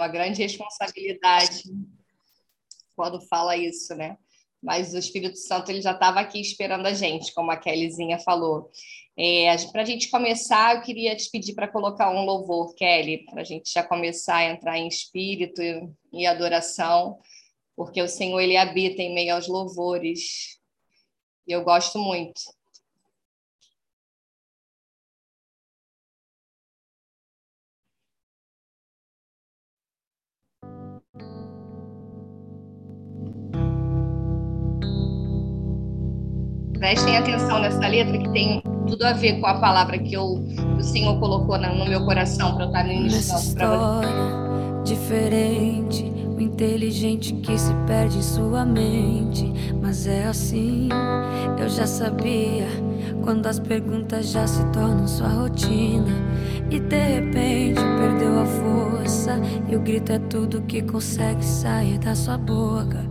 uma grande responsabilidade quando fala isso, né? Mas o Espírito Santo ele já estava aqui esperando a gente, como a Kellyzinha falou. É, para a gente começar, eu queria te pedir para colocar um louvor, Kelly, para a gente já começar a entrar em espírito e adoração, porque o Senhor ele habita em meio aos louvores. E eu gosto muito. Prestem atenção nessa letra que tem tudo a ver com a palavra que eu, o Senhor colocou no meu coração para eu estar ministrando para você. Diferente, o inteligente que se perde em sua mente. Mas é assim, eu já sabia. Quando as perguntas já se tornam sua rotina. E de repente perdeu a força. E o grito é tudo que consegue sair da sua boca.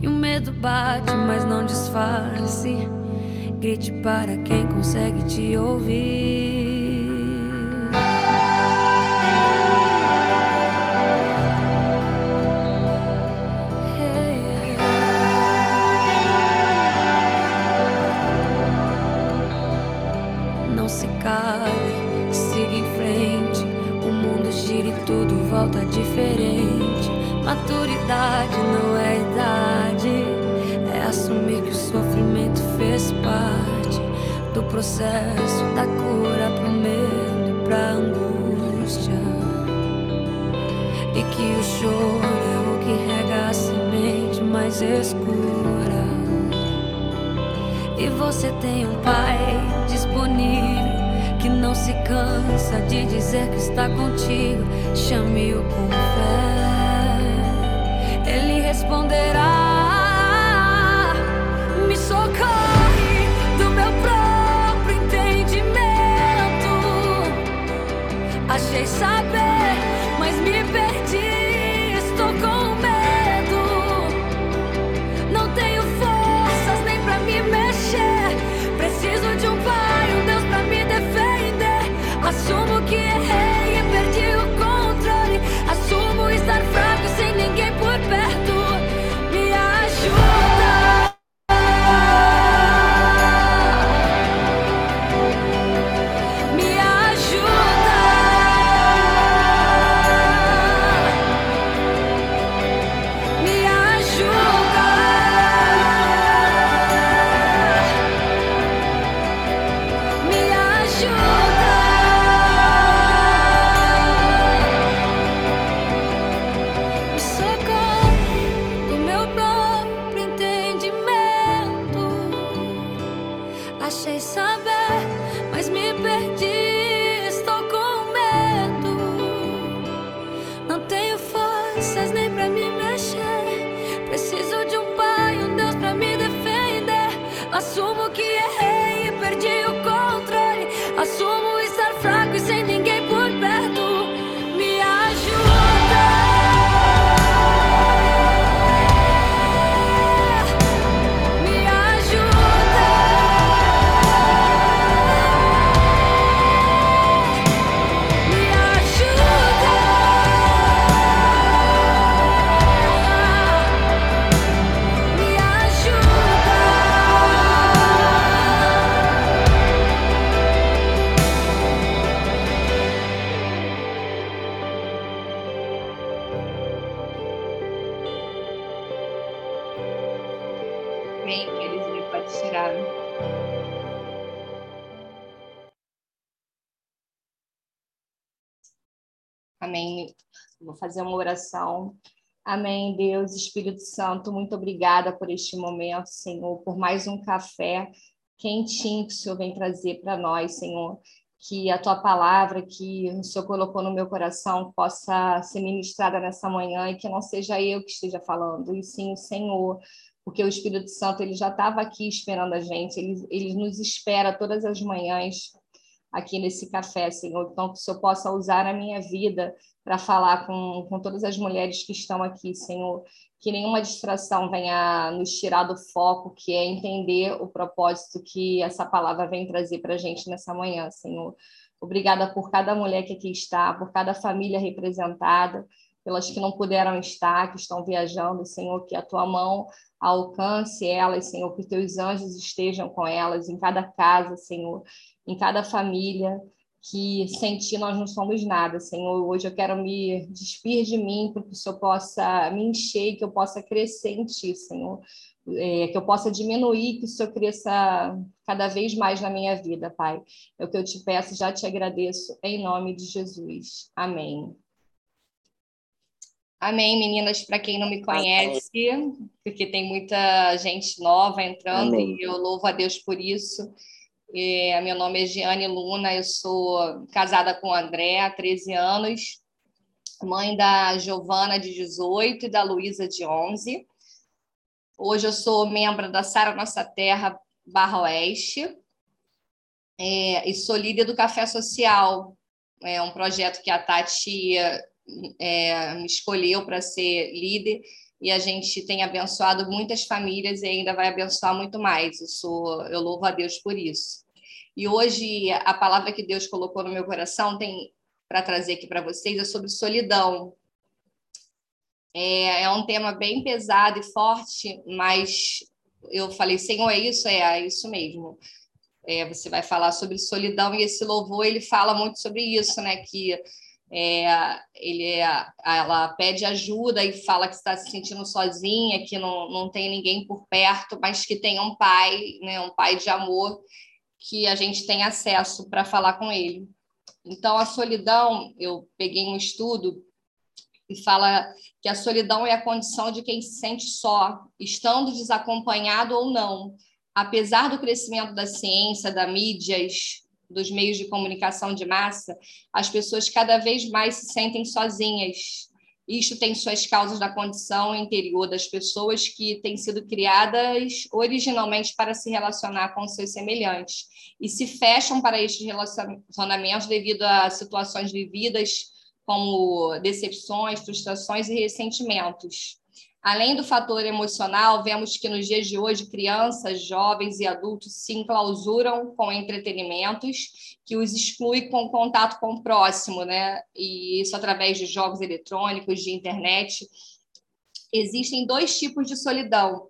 E o medo bate, mas não disfarce. Grite para quem consegue te ouvir. Você tem um pai disponível que não se cansa de dizer que está contigo. Chame-o com fé, ele responderá. Achei saber, Assumo que errei Vou fazer uma oração. Amém, Deus, Espírito Santo, muito obrigada por este momento, Senhor, por mais um café quentinho que o Senhor vem trazer para nós, Senhor. Que a tua palavra que o Senhor colocou no meu coração possa ser ministrada nessa manhã e que não seja eu que esteja falando, e sim o Senhor, porque o Espírito Santo ele já estava aqui esperando a gente, ele, ele nos espera todas as manhãs aqui nesse café, Senhor. Então, que o Senhor possa usar a minha vida para falar com, com todas as mulheres que estão aqui, Senhor. Que nenhuma distração venha nos tirar do foco, que é entender o propósito que essa palavra vem trazer para a gente nessa manhã, Senhor. Obrigada por cada mulher que aqui está, por cada família representada. pelas que não puderam estar, que estão viajando, Senhor, que a tua mão alcance elas, Senhor, que teus anjos estejam com elas em cada casa, Senhor, em cada família, que sem ti nós não somos nada, Senhor. Hoje eu quero me despir de mim, para que o Senhor possa me encher, que eu possa crescer em ti, Senhor. É, que eu possa diminuir, que o Senhor cresça cada vez mais na minha vida, Pai. É o que eu te peço, já te agradeço, em nome de Jesus. Amém. Amém, meninas, para quem não me conhece, porque tem muita gente nova entrando Amém. e eu louvo a Deus por isso. É, meu nome é Giane Luna, eu sou casada com o André há 13 anos, mãe da Giovana, de 18, e da Luísa, de 11. Hoje eu sou membro da Sara Nossa Terra Barra Oeste é, e sou líder do Café Social, é um projeto que a Tati é, me escolheu para ser líder e a gente tem abençoado muitas famílias e ainda vai abençoar muito mais. Eu sou, eu louvo a Deus por isso. E hoje a palavra que Deus colocou no meu coração tem para trazer aqui para vocês é sobre solidão. É, é, um tema bem pesado e forte, mas eu falei, Senhor, é isso? É, é isso mesmo. É, você vai falar sobre solidão e esse louvor ele fala muito sobre isso, né? Que é, ele, é, ela pede ajuda e fala que está se sentindo sozinha, que não, não tem ninguém por perto, mas que tem um pai, né, um pai de amor, que a gente tem acesso para falar com ele. Então, a solidão, eu peguei um estudo e fala que a solidão é a condição de quem se sente só, estando desacompanhado ou não. Apesar do crescimento da ciência, da mídias, dos meios de comunicação de massa, as pessoas cada vez mais se sentem sozinhas. Isto tem suas causas da condição interior das pessoas que têm sido criadas originalmente para se relacionar com seus semelhantes e se fecham para estes relacionamentos devido a situações vividas como decepções, frustrações e ressentimentos. Além do fator emocional, vemos que nos dias de hoje crianças, jovens e adultos se enclausuram com entretenimentos que os exclui com contato com o próximo, né? E isso através de jogos eletrônicos, de internet. Existem dois tipos de solidão.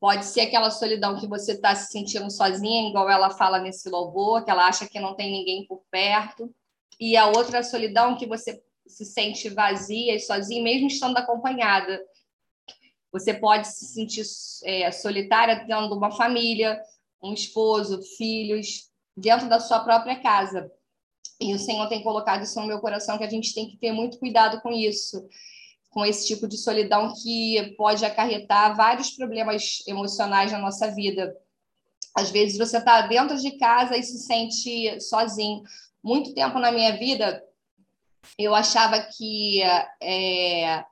Pode ser aquela solidão que você está se sentindo sozinha, igual ela fala nesse louvor, que ela acha que não tem ninguém por perto. E a outra solidão que você se sente vazia e sozinha, mesmo estando acompanhada você pode se sentir é, solitária dentro de uma família, um esposo, filhos, dentro da sua própria casa. E o Senhor tem colocado isso no meu coração, que a gente tem que ter muito cuidado com isso, com esse tipo de solidão que pode acarretar vários problemas emocionais na nossa vida. Às vezes você está dentro de casa e se sente sozinho. Muito tempo na minha vida, eu achava que é,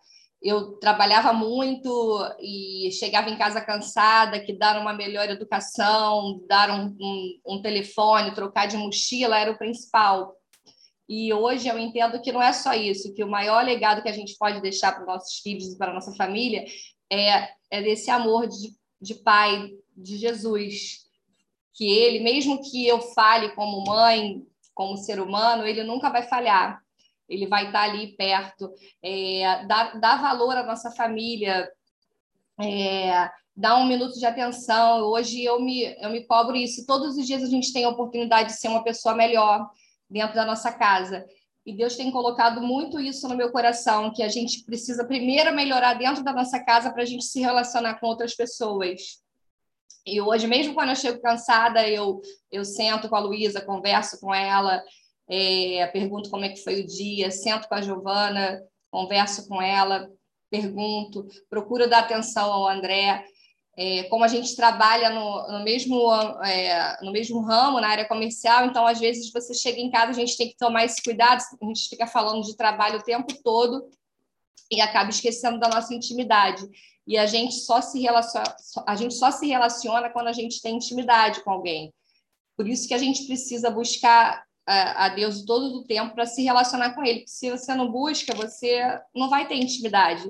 eu trabalhava muito e chegava em casa cansada, que dar uma melhor educação, dar um, um, um, telefone, trocar de mochila era o principal. E hoje eu entendo que não é só isso, que o maior legado que a gente pode deixar para os nossos filhos e para nossa família é, é desse amor de, de pai, de Jesus. Que ele, mesmo que eu fale como mãe, como ser humano, ele nunca vai falhar ele vai estar ali perto, é, dá, valor à nossa família, é, dá um minuto de atenção. Hoje eu me, eu me cobro isso. Todos os dias a gente tem a oportunidade de ser uma pessoa melhor dentro da nossa casa. E Deus tem colocado muito isso no meu coração, que a gente precisa primeiro melhorar dentro da nossa casa para a gente se relacionar com outras pessoas. E hoje, mesmo quando eu chego cansada, eu, eu sento com a Luísa, converso com ela, é, pergunto como é que foi o dia, sento com a Giovana, converso com ela, pergunto, procuro dar atenção ao André. É, como a gente trabalha no, no mesmo, é, no mesmo ramo, na área comercial, então, às vezes, você chega em casa, a gente tem que tomar esse cuidado, a gente fica falando de trabalho o tempo todo e acaba esquecendo da nossa intimidade. E a gente só se relaciona, a gente só se relaciona quando a gente tem intimidade com alguém. Por isso que a gente precisa buscar a, Deus todo o tempo para se relacionar com Ele. Se você não busca, você não vai ter intimidade.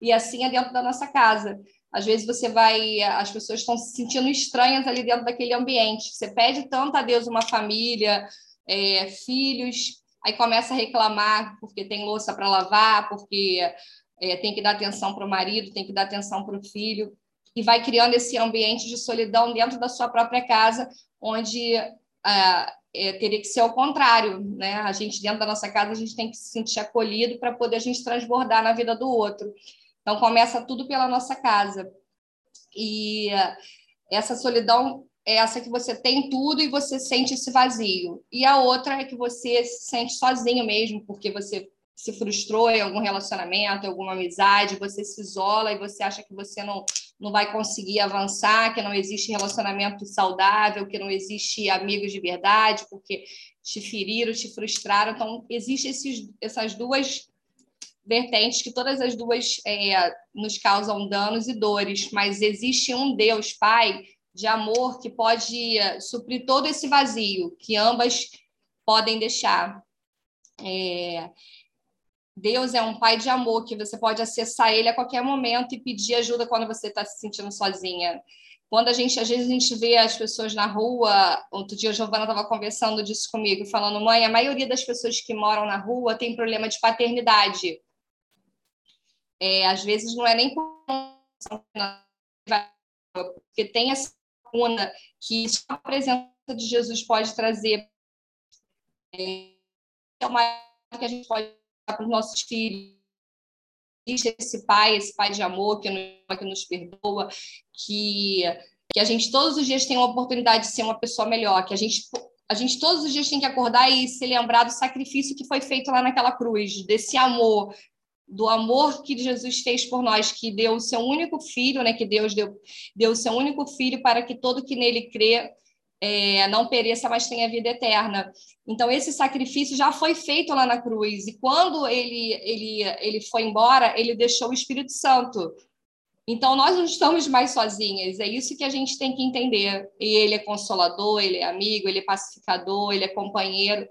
E assim é dentro da nossa casa. Às vezes você vai, as pessoas estão se sentindo estranhas ali dentro daquele ambiente. Você pede tanto a Deus uma família, é, filhos, aí começa a reclamar porque tem louça para lavar, porque é, tem que dar atenção para o marido, tem que dar atenção para o filho, e vai criando esse ambiente de solidão dentro da sua própria casa, onde ah, é, teria que ser ao contrário, né? A gente dentro da nossa casa a gente tem que se sentir acolhido para poder a gente transbordar na vida do outro. Então começa tudo pela nossa casa. E essa solidão é essa que você tem tudo e você sente esse vazio. E a outra é que você se sente sozinho mesmo, porque você se frustrou em algum relacionamento, alguma amizade, você se isola e você acha que você não, não vai conseguir avançar, que não existe relacionamento saudável, que não existe amigos de verdade, porque te feriram, te frustraram. Então, existem essas duas vertentes, que todas as duas é, nos causam danos e dores, mas existe um Deus, Pai, de amor, que pode suprir todo esse vazio que ambas podem deixar. É, Deus é um pai de amor que você pode acessar ele a qualquer momento e pedir ajuda quando você está se sentindo sozinha. Quando a gente, às vezes, a gente vê as pessoas na rua, outro dia a Giovana estava conversando disso comigo, falando, mãe, a maioria das pessoas que moram na rua tem problema de paternidade. É, às vezes não é nem porque tem essa lacuna que a presença de Jesus pode trazer. É uma que a gente pode para os nossos filhos esse pai, esse pai de amor que nos, que nos perdoa, que, que a gente todos os dias tem uma oportunidade de ser uma pessoa melhor, que a gente, a gente todos os dias tem que acordar e se lembrar do sacrifício que foi feito lá naquela cruz, desse amor, do amor que Jesus fez por nós, que deu o seu único filho, né, que Deus deu, deu o seu único filho para que todo que nele crê é, não pereça, mas tenha vida eterna. Então, esse sacrifício já foi feito lá na cruz, e quando ele, ele, ele foi embora, ele deixou o Espírito Santo. Então, nós não estamos mais sozinhas, é isso que a gente tem que entender. E ele é consolador, ele é amigo, ele é pacificador, ele é companheiro.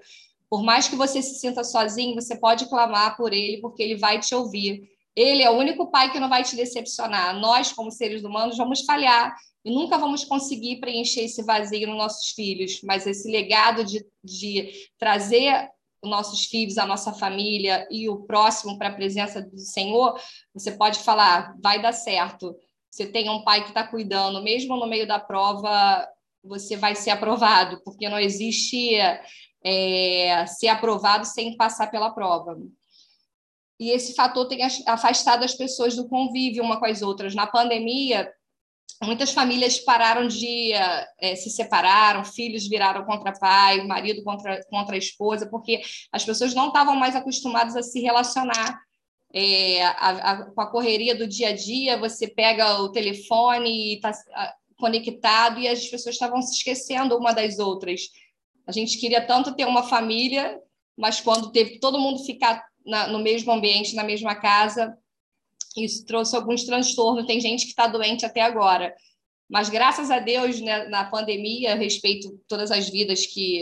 Por mais que você se sinta sozinho, você pode clamar por ele, porque ele vai te ouvir. Ele é o único pai que não vai te decepcionar. Nós, como seres humanos, vamos falhar e nunca vamos conseguir preencher esse vazio nos nossos filhos, mas esse legado de, de trazer os nossos filhos, a nossa família e o próximo para a presença do Senhor, você pode falar, vai dar certo. Você tem um pai que está cuidando, mesmo no meio da prova, você vai ser aprovado, porque não existe é, ser aprovado sem passar pela prova. E esse fator tem afastado as pessoas do convívio uma com as outras. Na pandemia, muitas famílias pararam de é, se separaram, filhos viraram contra pai, marido contra, contra a esposa, porque as pessoas não estavam mais acostumadas a se relacionar. É, a, a, com a correria do dia a dia, você pega o telefone e está conectado e as pessoas estavam se esquecendo uma das outras. A gente queria tanto ter uma família, mas quando teve todo mundo ficar na, no mesmo ambiente, na mesma casa, isso trouxe alguns transtornos. Tem gente que está doente até agora. Mas graças a Deus, né, na pandemia, respeito todas as vidas que,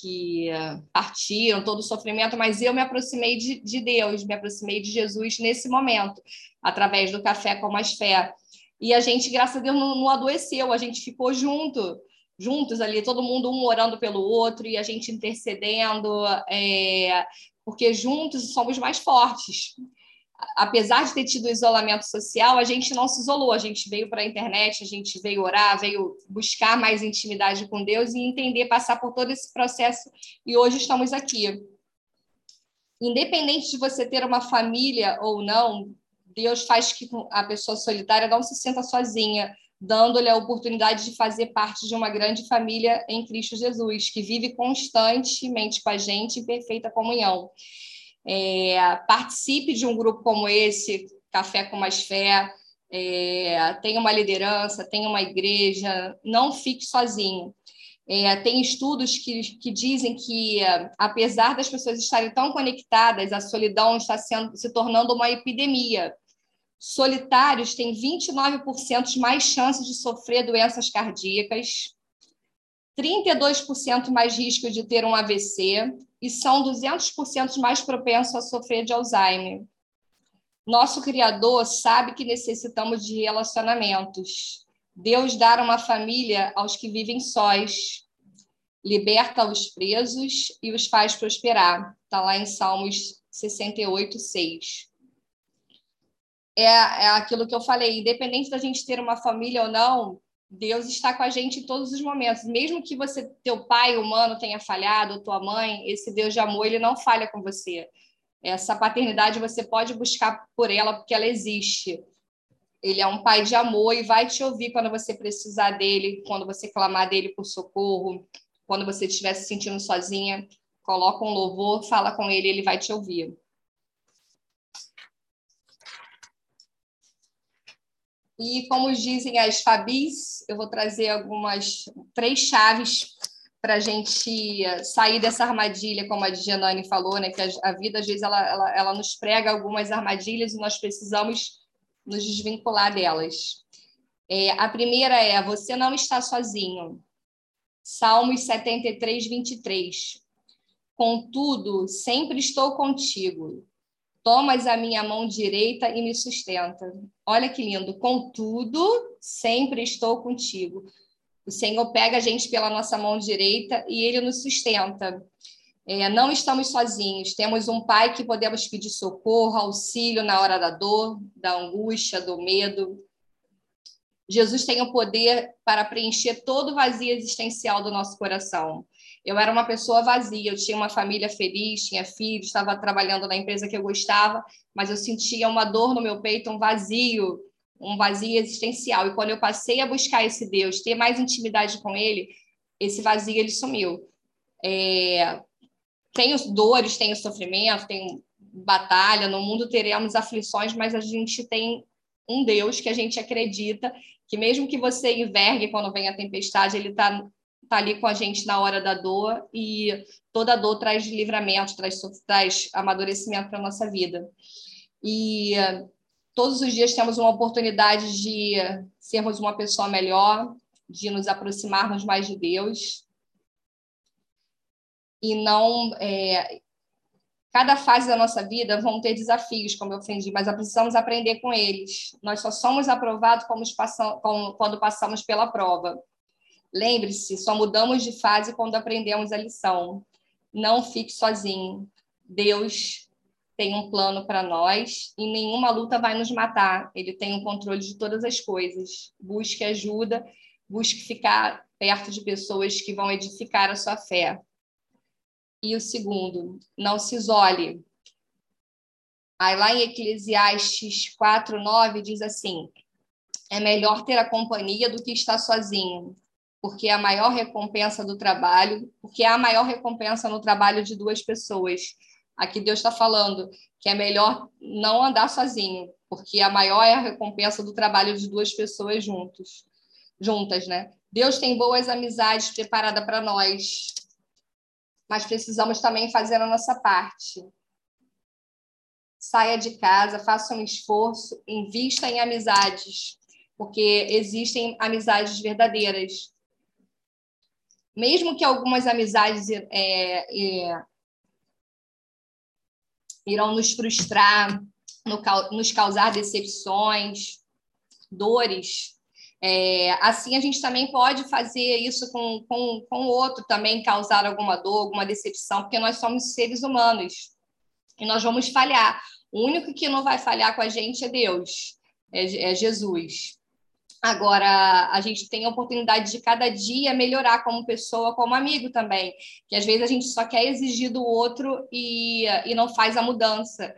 que partiram, todo o sofrimento, mas eu me aproximei de, de Deus, me aproximei de Jesus nesse momento, através do Café com Mais Fé. E a gente, graças a Deus, não, não adoeceu, a gente ficou junto, juntos ali, todo mundo um orando pelo outro e a gente intercedendo, é, porque juntos somos mais fortes apesar de ter tido isolamento social, a gente não se isolou, a gente veio para a internet, a gente veio orar, veio buscar mais intimidade com Deus e entender, passar por todo esse processo, e hoje estamos aqui. Independente de você ter uma família ou não, Deus faz que a pessoa solitária não se sinta sozinha, dando-lhe a oportunidade de fazer parte de uma grande família em Cristo Jesus, que vive constantemente com a gente em perfeita comunhão. É, participe de um grupo como esse, Café com Mais Fé, é, tenha uma liderança, tenha uma igreja, não fique sozinho. É, tem estudos que, que dizem que, apesar das pessoas estarem tão conectadas, a solidão está sendo, se tornando uma epidemia. Solitários têm 29% mais chances de sofrer doenças cardíacas, 32% mais risco de ter um AVC e são 200% mais propensos a sofrer de Alzheimer. Nosso Criador sabe que necessitamos de relacionamentos. Deus dá uma família aos que vivem sós. liberta os presos e os faz prosperar. Está lá em Salmos 68, 6. É, é aquilo que eu falei, independente da gente ter uma família ou não, Deus está com a gente em todos os momentos. Mesmo que você, teu pai humano tenha falhado, ou tua mãe, esse Deus de amor, ele não falha com você. Essa paternidade você pode buscar por ela, porque ela existe. Ele é um pai de amor e vai te ouvir quando você precisar dele, quando você clamar dele por socorro, quando você estiver se sentindo sozinha. Coloca um louvor, fala com ele, ele vai te ouvir. E como dizem as Fabis, eu vou trazer algumas três chaves para a gente sair dessa armadilha, como a Gianani falou, né? Que a, a vida às vezes ela, ela, ela nos prega algumas armadilhas e nós precisamos nos desvincular delas. É, a primeira é: você não está sozinho. Salmos 73, 23. Contudo, sempre estou contigo. Tomas a minha mão direita e me sustenta. Olha que lindo. Contudo, sempre estou contigo. O Senhor pega a gente pela nossa mão direita e ele nos sustenta. É, não estamos sozinhos, temos um pai que podemos pedir socorro, auxílio na hora da dor, da angústia, do medo. Jesus tem o poder para preencher todo o vazio existencial do nosso coração. Eu era uma pessoa vazia, eu tinha uma família feliz, tinha filhos, estava trabalhando na empresa que eu gostava, mas eu sentia uma dor no meu peito, um vazio, um vazio existencial. E quando eu passei a buscar esse Deus, ter mais intimidade com Ele, esse vazio ele sumiu. É, tenho dores, tenho sofrimento, tenho batalha, no mundo teremos aflições, mas a gente tem um Deus que a gente acredita que mesmo que você envergue quando vem a tempestade, ele está tá ali com a gente na hora da dor e toda dor traz livramento, traz, traz amadurecimento para a nossa vida. E todos os dias temos uma oportunidade de sermos uma pessoa melhor, de nos aproximarmos mais de Deus e não é, cada fase da nossa vida vão ter desafios, como eu aprendi, mas precisamos aprender com eles. Nós só somos aprovados quando passamos pela prova. Lembre-se, só mudamos de fase quando aprendemos a lição. Não fique sozinho. Deus tem um plano para nós e nenhuma luta vai nos matar. Ele tem o controle de todas as coisas. Busque ajuda, busque ficar perto de pessoas que vão edificar a sua fé. E o segundo, não se isole. Aí lá em Eclesiastes 4, 9 diz assim: é melhor ter a companhia do que estar sozinho, porque é a maior recompensa do trabalho, porque é a maior recompensa no trabalho de duas pessoas. Aqui Deus está falando que é melhor não andar sozinho, porque a maior é a recompensa do trabalho de duas pessoas juntos, juntas, né? Deus tem boas amizades preparadas para nós, mas precisamos também fazer a nossa parte. Saia de casa, faça um esforço, invista em amizades, porque existem amizades verdadeiras. Mesmo que algumas amizades é, é, irão nos frustrar, nos causar decepções, dores, é, assim, a gente também pode fazer isso com, com, com o outro, também causar alguma dor, alguma decepção, porque nós somos seres humanos e nós vamos falhar. O único que não vai falhar com a gente é Deus, é, é Jesus. Agora, a gente tem a oportunidade de cada dia melhorar como pessoa, como amigo também, que às vezes a gente só quer exigir do outro e, e não faz a mudança.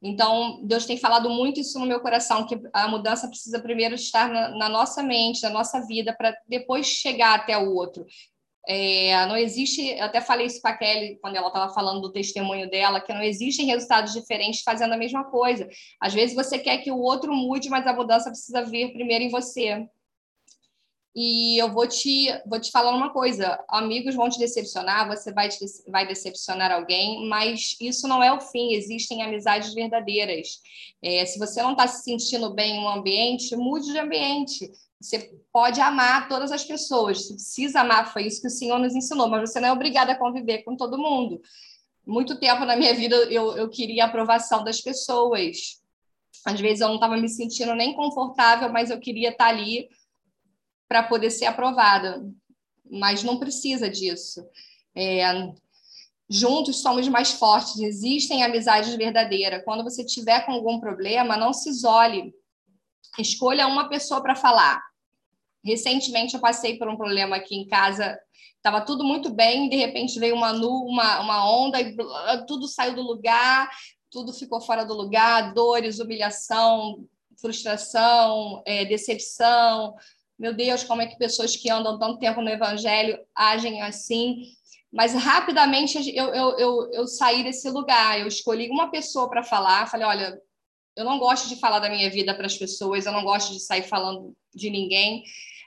Então, Deus tem falado muito isso no meu coração, que a mudança precisa primeiro estar na, na nossa mente, na nossa vida, para depois chegar até o outro. É, não existe, eu até falei isso com a Kelly quando ela estava falando do testemunho dela, que não existem resultados diferentes fazendo a mesma coisa. Às vezes você quer que o outro mude, mas a mudança precisa vir primeiro em você. E eu vou te, vou te falar uma coisa: amigos vão te decepcionar, você vai, te, vai decepcionar alguém, mas isso não é o fim, existem amizades verdadeiras. É, se você não está se sentindo bem em um ambiente, mude de ambiente. Você pode amar todas as pessoas, você precisa amar, foi isso que o Senhor nos ensinou, mas você não é obrigado a conviver com todo mundo. Muito tempo na minha vida eu, eu queria a aprovação das pessoas. Às vezes eu não estava me sentindo nem confortável, mas eu queria estar tá ali para poder ser aprovada. mas não precisa disso. É, juntos somos mais fortes, existem amizades verdadeiras. Quando você tiver com algum problema, não se isole. Escolha uma pessoa para falar. Recentemente eu passei por um problema aqui em casa, estava tudo muito bem, de repente veio uma, nu, uma, uma onda e tudo saiu do lugar, tudo ficou fora do lugar, dores, humilhação, frustração, é, decepção. Meu Deus, como é que pessoas que andam tanto tempo no Evangelho agem assim? Mas rapidamente eu, eu, eu, eu saí desse lugar, eu escolhi uma pessoa para falar, falei, olha, eu não gosto de falar da minha vida para as pessoas, eu não gosto de sair falando de ninguém.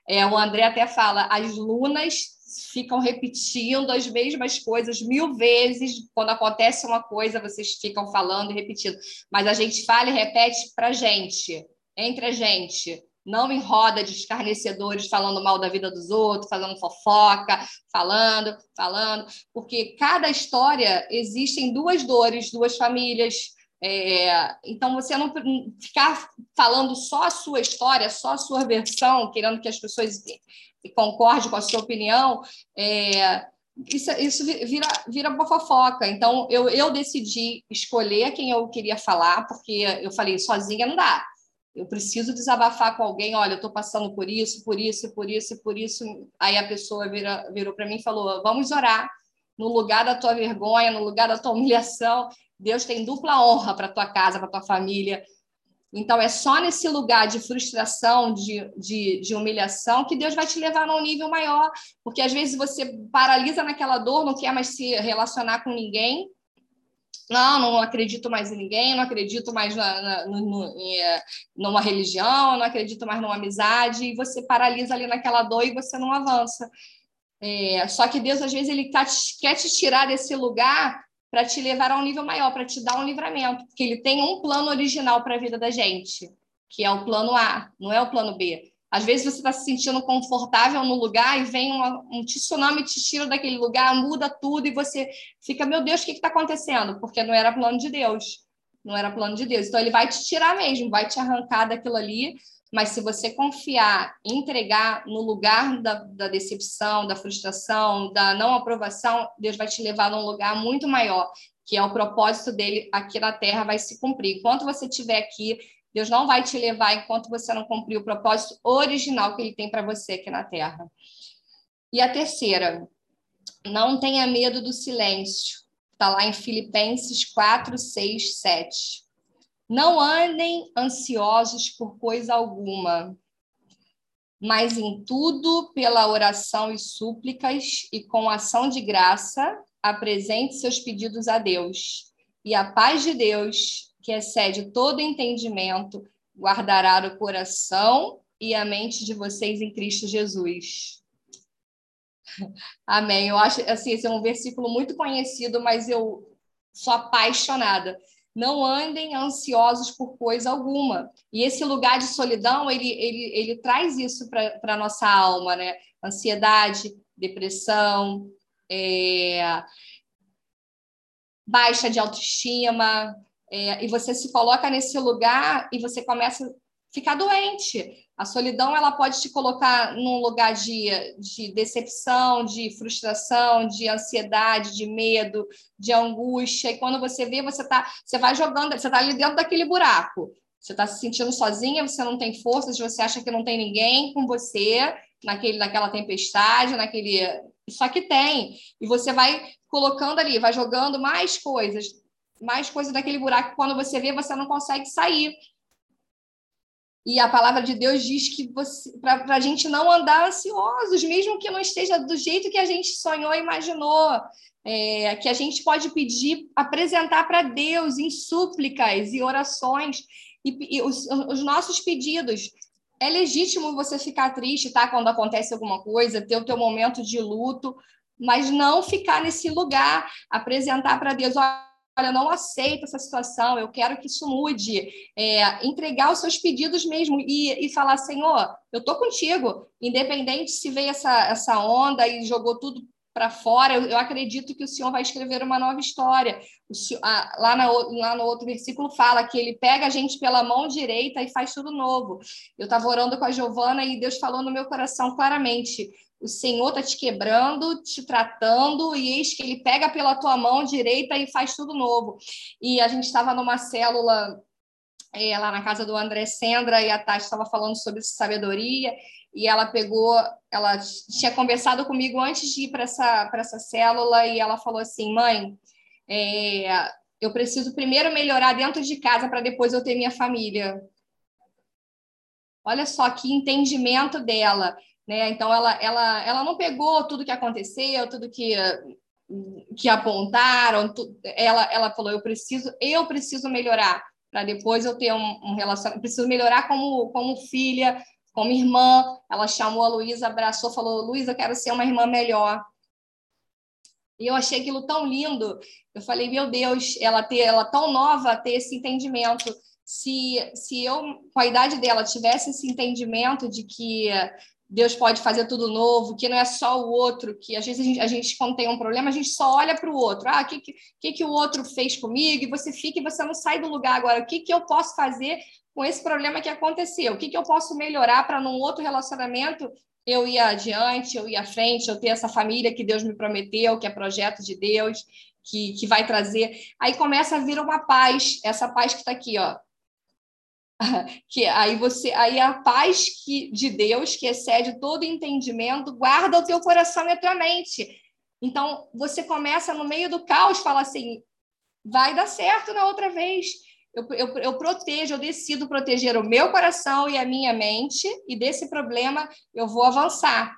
É, o André até fala, as lunas ficam repetindo as mesmas coisas mil vezes. Quando acontece uma coisa, vocês ficam falando e repetindo. Mas a gente fala e repete para gente, entre a gente. Não em roda de escarnecedores falando mal da vida dos outros, fazendo fofoca, falando, falando, porque cada história existem duas dores, duas famílias, é, então, você não ficar falando só a sua história, só a sua versão, querendo que as pessoas concorde com a sua opinião, é, isso, isso vira, vira uma fofoca. Então, eu, eu decidi escolher quem eu queria falar, porque eu falei, sozinha não dá. Eu preciso desabafar com alguém, olha, eu estou passando por isso, por isso, por isso, por isso. Aí a pessoa vira, virou para mim e falou, vamos orar no lugar da tua vergonha, no lugar da tua humilhação. Deus tem dupla honra para tua casa, para tua família. Então, é só nesse lugar de frustração, de, de, de, humilhação, que Deus vai te levar num nível maior. Porque às vezes você paralisa naquela dor, não quer mais se relacionar com ninguém. Não, não acredito mais em ninguém, não acredito mais na, na, no, é, numa religião, não acredito mais numa amizade, e você paralisa ali naquela dor e você não avança. É, só que Deus, às vezes, ele tá, quer te tirar desse lugar para te levar a um nível maior, para te dar um livramento, porque ele tem um plano original para a vida da gente, que é o plano A, não é o plano B. Às vezes você está se sentindo confortável no lugar e vem uma, um tsunami te tira daquele lugar, muda tudo e você fica, meu Deus, o que está acontecendo? Porque não era plano de Deus. Não era plano de Deus. Então ele vai te tirar mesmo, vai te arrancar daquilo ali mas se você confiar, entregar no lugar da, da, decepção, da frustração, da não aprovação, Deus vai te levar num lugar muito maior, que é o propósito dele aqui na Terra vai se cumprir. Enquanto você estiver aqui, Deus não vai te levar enquanto você não cumprir o propósito original que ele tem para você aqui na Terra. E a terceira, não tenha medo do silêncio. Está lá em Filipenses 4, 6, 7. Não andem ansiosos por coisa alguma, mas em tudo, pela oração e súplicas e com ação de graça, apresente seus pedidos a Deus. E a paz de Deus, que excede todo entendimento, guardará o coração e a mente de vocês em Cristo Jesus. Amém. Eu acho assim, esse é um versículo muito conhecido, mas eu sou apaixonada não andem ansiosos por coisa alguma. E esse lugar de solidão, ele, ele, ele traz isso para a nossa alma, né? Ansiedade, depressão, é... baixa de autoestima, é... e você se coloca nesse lugar e você começa ficar doente. A solidão ela pode te colocar num lugar de, de decepção, de frustração, de ansiedade, de medo, de angústia. E quando você vê, você tá, você vai jogando, você está ali dentro daquele buraco. Você está se sentindo sozinha, você não tem forças, você acha que não tem ninguém com você naquele, naquela tempestade, naquele. Só que tem. E você vai colocando ali, vai jogando mais coisas, mais coisas daquele buraco. Quando você vê, você não consegue sair. E a palavra de Deus diz que para a gente não andar ansiosos, mesmo que não esteja do jeito que a gente sonhou e imaginou, é, que a gente pode pedir, apresentar para Deus em súplicas e orações e, e os, os, nossos pedidos. É legítimo você ficar triste, tá? Quando acontece alguma coisa, ter o teu momento de luto, mas não ficar nesse lugar, apresentar para Deus, olha, eu não aceito essa situação, eu quero que isso mude. É, entregar os seus pedidos mesmo e, e falar, Senhor, eu estou contigo, independente se veio essa, essa onda e jogou tudo para fora, eu, eu, acredito que o Senhor vai escrever uma nova história. Senhor, lá, na, lá no outro versículo fala que ele pega a gente pela mão direita e faz tudo novo. Eu estava orando com a Giovana e Deus falou no meu coração claramente: o Senhor está te quebrando, te tratando, e eis que ele pega pela tua mão direita e faz tudo novo. E a gente estava numa célula é, lá na casa do André Sendra e a Tati estava falando sobre sabedoria e ela pegou, ela tinha conversado comigo antes de ir para essa, essa célula e ela falou assim, mãe, é, eu preciso primeiro melhorar dentro de casa para depois eu ter minha família. Olha só que entendimento dela, né? Então ela, ela, ela não pegou tudo que aconteceu, tudo que que apontaram, ela, ela falou, eu preciso, eu preciso melhorar para depois eu ter um, um relacionamento, preciso melhorar como, como filha, como irmã. Ela chamou a Luísa, abraçou, falou: Luísa, eu quero ser uma irmã melhor. E eu achei aquilo tão lindo. Eu falei: meu Deus, ela ter, ela tão nova ter esse entendimento. Se, se eu, com a idade dela, tivesse esse entendimento de que Deus pode fazer tudo novo, que não é só o outro, que às vezes a gente, a gente quando tem um problema, a gente só olha para o outro. Ah, o que, que, que o outro fez comigo? E você fica e você não sai do lugar agora. O que, que eu posso fazer com esse problema que aconteceu? O que, que eu posso melhorar para num outro relacionamento eu ir adiante, eu ir à frente, eu ter essa família que Deus me prometeu, que é projeto de Deus, que, que vai trazer. Aí começa a vir uma paz, essa paz que está aqui, ó. Que aí você, aí a paz que, de Deus, que excede todo entendimento, guarda o teu coração e a tua mente. Então, você começa no meio do caos, fala assim: vai dar certo na outra vez eu, eu, eu protejo, eu decido proteger o meu coração e a minha mente, e desse problema eu vou avançar.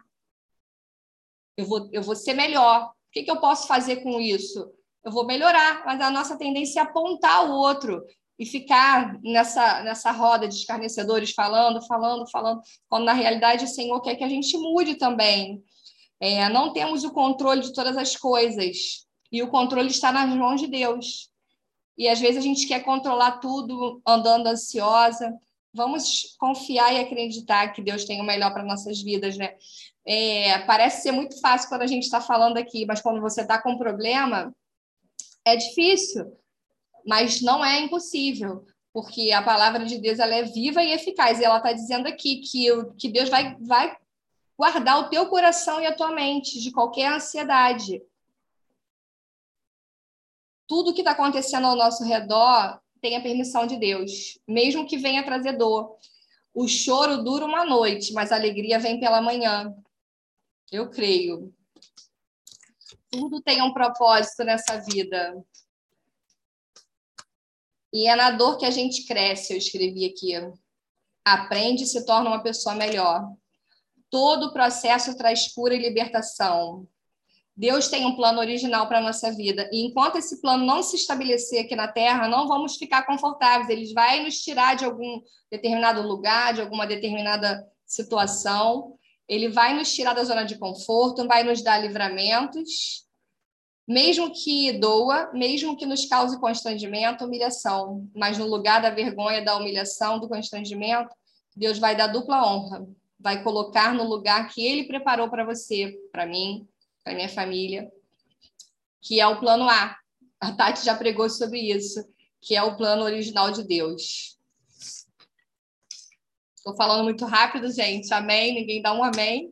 Eu vou, eu vou ser melhor. O que, que eu posso fazer com isso? Eu vou melhorar, mas a nossa tendência é apontar o outro e ficar nessa, nessa roda de escarnecedores falando, falando, falando, quando na realidade o Senhor quer que a gente mude também. É, não temos o controle de todas as coisas, e o controle está nas mãos de Deus e às vezes a gente quer controlar tudo andando ansiosa. Vamos confiar e acreditar que Deus tem o melhor para nossas vidas, né? É, parece ser muito fácil quando a gente está falando aqui, mas quando você está com um problema, é difícil, mas não é impossível, porque a palavra de Deus ela é viva e eficaz. E ela está dizendo aqui que, que Deus vai, vai guardar o teu coração e a tua mente de qualquer ansiedade tudo que está acontecendo ao nosso redor tem a permissão de Deus, mesmo que venha trazer dor. O choro dura uma noite, mas a alegria vem pela manhã. Eu creio. Tudo tem um propósito nessa vida. E é na dor que a gente cresce, eu escrevi aqui. Aprende e se torna uma pessoa melhor. Todo o processo traz cura e libertação. Deus tem um plano original para a nossa vida. E enquanto esse plano não se estabelecer aqui na Terra, não vamos ficar confortáveis. Ele vai nos tirar de algum determinado lugar, de alguma determinada situação. Ele vai nos tirar da zona de conforto, vai nos dar livramentos, mesmo que doa, mesmo que nos cause constrangimento, humilhação. Mas no lugar da vergonha, da humilhação, do constrangimento, Deus vai dar dupla honra. Vai colocar no lugar que Ele preparou para você, para mim, para minha família, que é o plano A. A Tati já pregou sobre isso, que é o plano original de Deus. Estou falando muito rápido, gente. Amém? Ninguém dá um amém?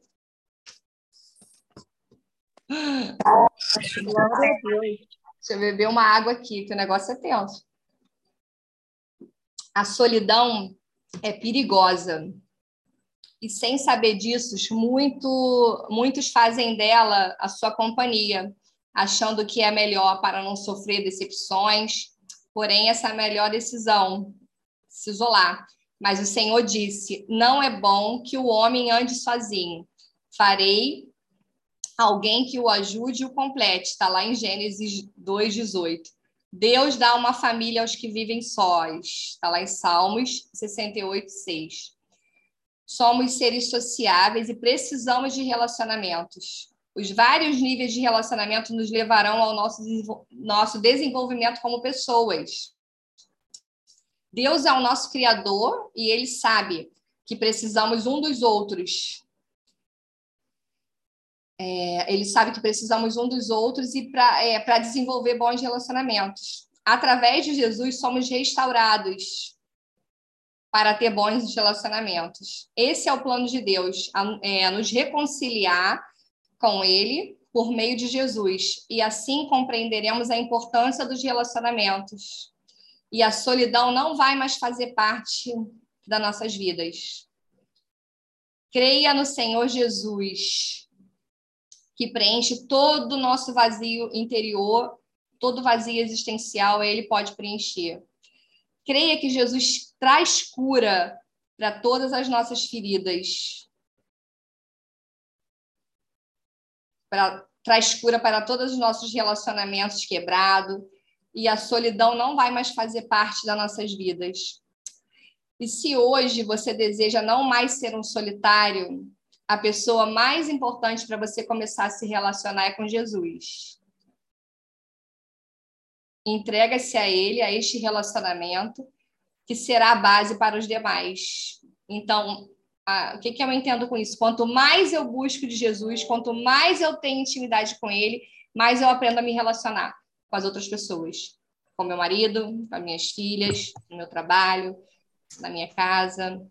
Deixa eu beber uma água aqui, que o negócio é tenso. A solidão é perigosa e sem saber disso, muito, muitos fazem dela a sua companhia, achando que é melhor para não sofrer decepções. Porém, essa é a melhor decisão, se isolar. Mas o Senhor disse: Não é bom que o homem ande sozinho. Farei alguém que o ajude e o complete. Está lá em Gênesis 2,18. Deus dá uma família aos que vivem sós. Está lá em Salmos 68, 6 somos seres sociáveis e precisamos de relacionamentos. Os vários níveis de relacionamento nos levarão ao nosso, nosso desenvolvimento como pessoas. Deus é o nosso Criador e Ele sabe que precisamos um dos outros. É, ele sabe que precisamos um dos outros e para é, desenvolver bons relacionamentos. Através de Jesus, somos restaurados para ter bons relacionamentos. Esse é o plano de Deus, é, nos reconciliar com Ele por meio de Jesus. E assim compreenderemos a importância dos relacionamentos. E a solidão não vai mais fazer parte das nossas vidas. Creia no Senhor Jesus, que preenche todo o nosso vazio interior, todo vazio existencial, ele pode preencher. Creia que Jesus traz cura para todas as nossas feridas. Pra, traz cura para todos os nossos relacionamentos quebrados. E a solidão não vai mais fazer parte das nossas vidas. E se hoje você deseja não mais ser um solitário, a pessoa mais importante para você começar a se relacionar é com Jesus. Entrega-se a Ele, a este relacionamento, que será a base para os demais. Então, a, o que, que eu entendo com isso? Quanto mais eu busco de Jesus, quanto mais eu tenho intimidade com Ele, mais eu aprendo a me relacionar com as outras pessoas. Com meu marido, com as minhas filhas, no meu trabalho, na minha casa,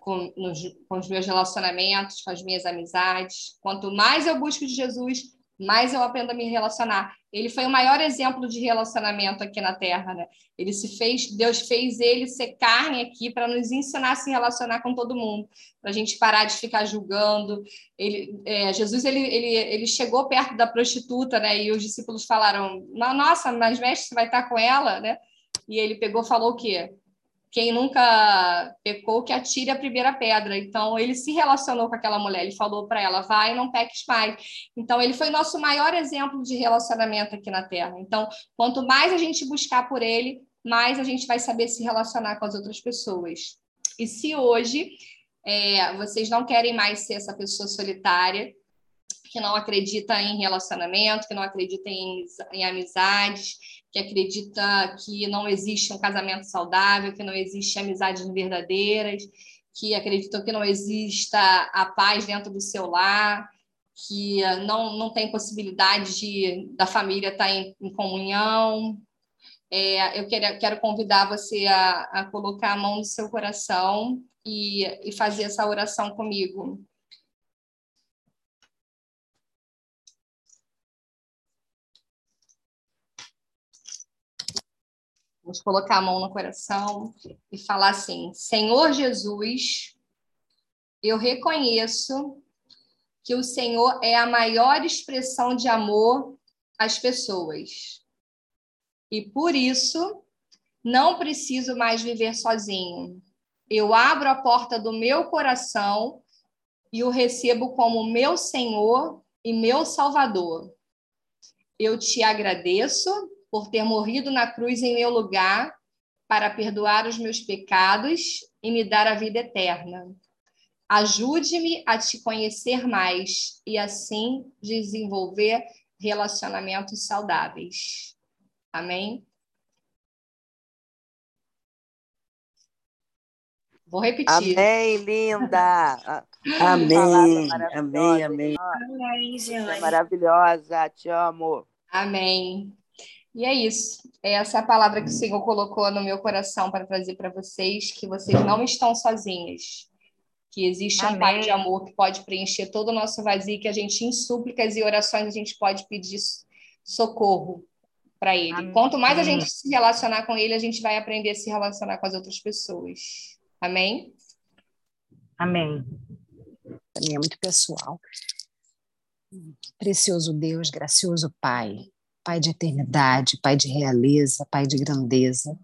com, nos, com os meus relacionamentos, com as minhas amizades. Quanto mais eu busco de Jesus, mais eu aprendo a me relacionar. Ele foi o maior exemplo de relacionamento aqui na Terra, né? Ele se fez, Deus fez ele ser carne aqui para nos ensinar a se relacionar com todo mundo, para a gente parar de ficar julgando. Ele, é, Jesus ele, ele, ele chegou perto da prostituta, né? E os discípulos falaram: Nossa, mas mestre, você vai estar com ela, né? E ele pegou, falou o quê? Quem nunca pecou que atire a primeira pedra. Então ele se relacionou com aquela mulher, ele falou para ela: "Vai, não peques mais". Então ele foi nosso maior exemplo de relacionamento aqui na Terra. Então, quanto mais a gente buscar por ele, mais a gente vai saber se relacionar com as outras pessoas. E se hoje é, vocês não querem mais ser essa pessoa solitária, que não acredita em relacionamento, que não acredita em, em amizades, que acredita que não existe um casamento saudável, que não existe amizades verdadeiras, que acreditam que não exista a paz dentro do seu lar, que não, não tem possibilidade de, da família estar em, em comunhão. É, eu quero, quero convidar você a, a colocar a mão no seu coração e, e fazer essa oração comigo. Vamos colocar a mão no coração e falar assim: Senhor Jesus, eu reconheço que o Senhor é a maior expressão de amor às pessoas. E por isso, não preciso mais viver sozinho. Eu abro a porta do meu coração e o recebo como meu Senhor e meu Salvador. Eu te agradeço por ter morrido na cruz em meu lugar para perdoar os meus pecados e me dar a vida eterna. Ajude-me a te conhecer mais e assim desenvolver relacionamentos saudáveis. Amém? Vou repetir. Amém, linda. amém, amém, amém. Amém, Maravilhosa, te amo. Amém. E é isso. É essa a palavra que o Senhor colocou no meu coração para trazer para vocês, que vocês não estão sozinhas. Que existe Amém. um Pai de amor que pode preencher todo o nosso vazio, que a gente, em súplicas e orações, a gente pode pedir socorro para Ele. Amém. Quanto mais a gente se relacionar com Ele, a gente vai aprender a se relacionar com as outras pessoas. Amém? Amém. Para mim é muito pessoal. Precioso Deus, gracioso Pai, Pai de eternidade, Pai de realeza, Pai de grandeza.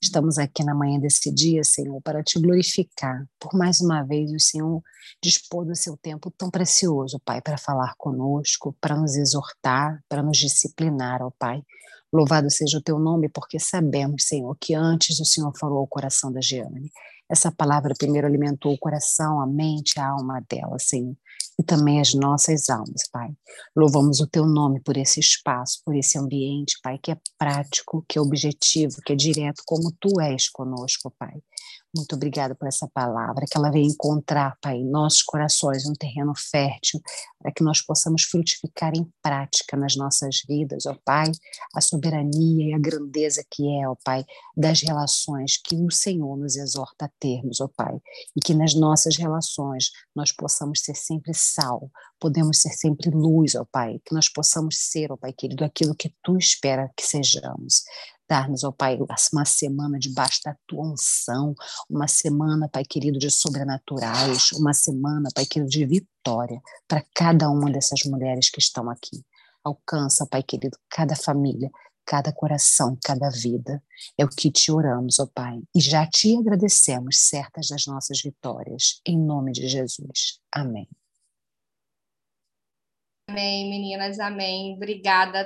Estamos aqui na manhã desse dia, Senhor, para te glorificar. Por mais uma vez, o Senhor dispor do seu tempo tão precioso, Pai, para falar conosco, para nos exortar, para nos disciplinar, ó Pai. Louvado seja o teu nome, porque sabemos, Senhor, que antes o Senhor falou ao coração da Jeane. Essa palavra primeiro alimentou o coração, a mente, a alma dela, Senhor e também as nossas almas, Pai. Louvamos o teu nome por esse espaço, por esse ambiente, Pai, que é prático, que é objetivo, que é direto, como tu és conosco, Pai. Muito obrigada por essa palavra, que ela venha encontrar, Pai, em nossos corações um terreno fértil, para que nós possamos frutificar em prática nas nossas vidas, ó Pai, a soberania e a grandeza que é, ó Pai, das relações que o Senhor nos exorta a termos, ó Pai, e que nas nossas relações nós possamos ser sempre sal, podemos ser sempre luz, ó Pai, que nós possamos ser, ó Pai querido, aquilo que Tu espera que sejamos dar-nos, ó Pai, uma semana debaixo da tua unção, uma semana, Pai querido, de sobrenaturais, uma semana, Pai querido, de vitória para cada uma dessas mulheres que estão aqui. Alcança, Pai querido, cada família, cada coração, cada vida. É o que te oramos, ó Pai, e já te agradecemos certas das nossas vitórias, em nome de Jesus. Amém. Amém, meninas, amém. Obrigada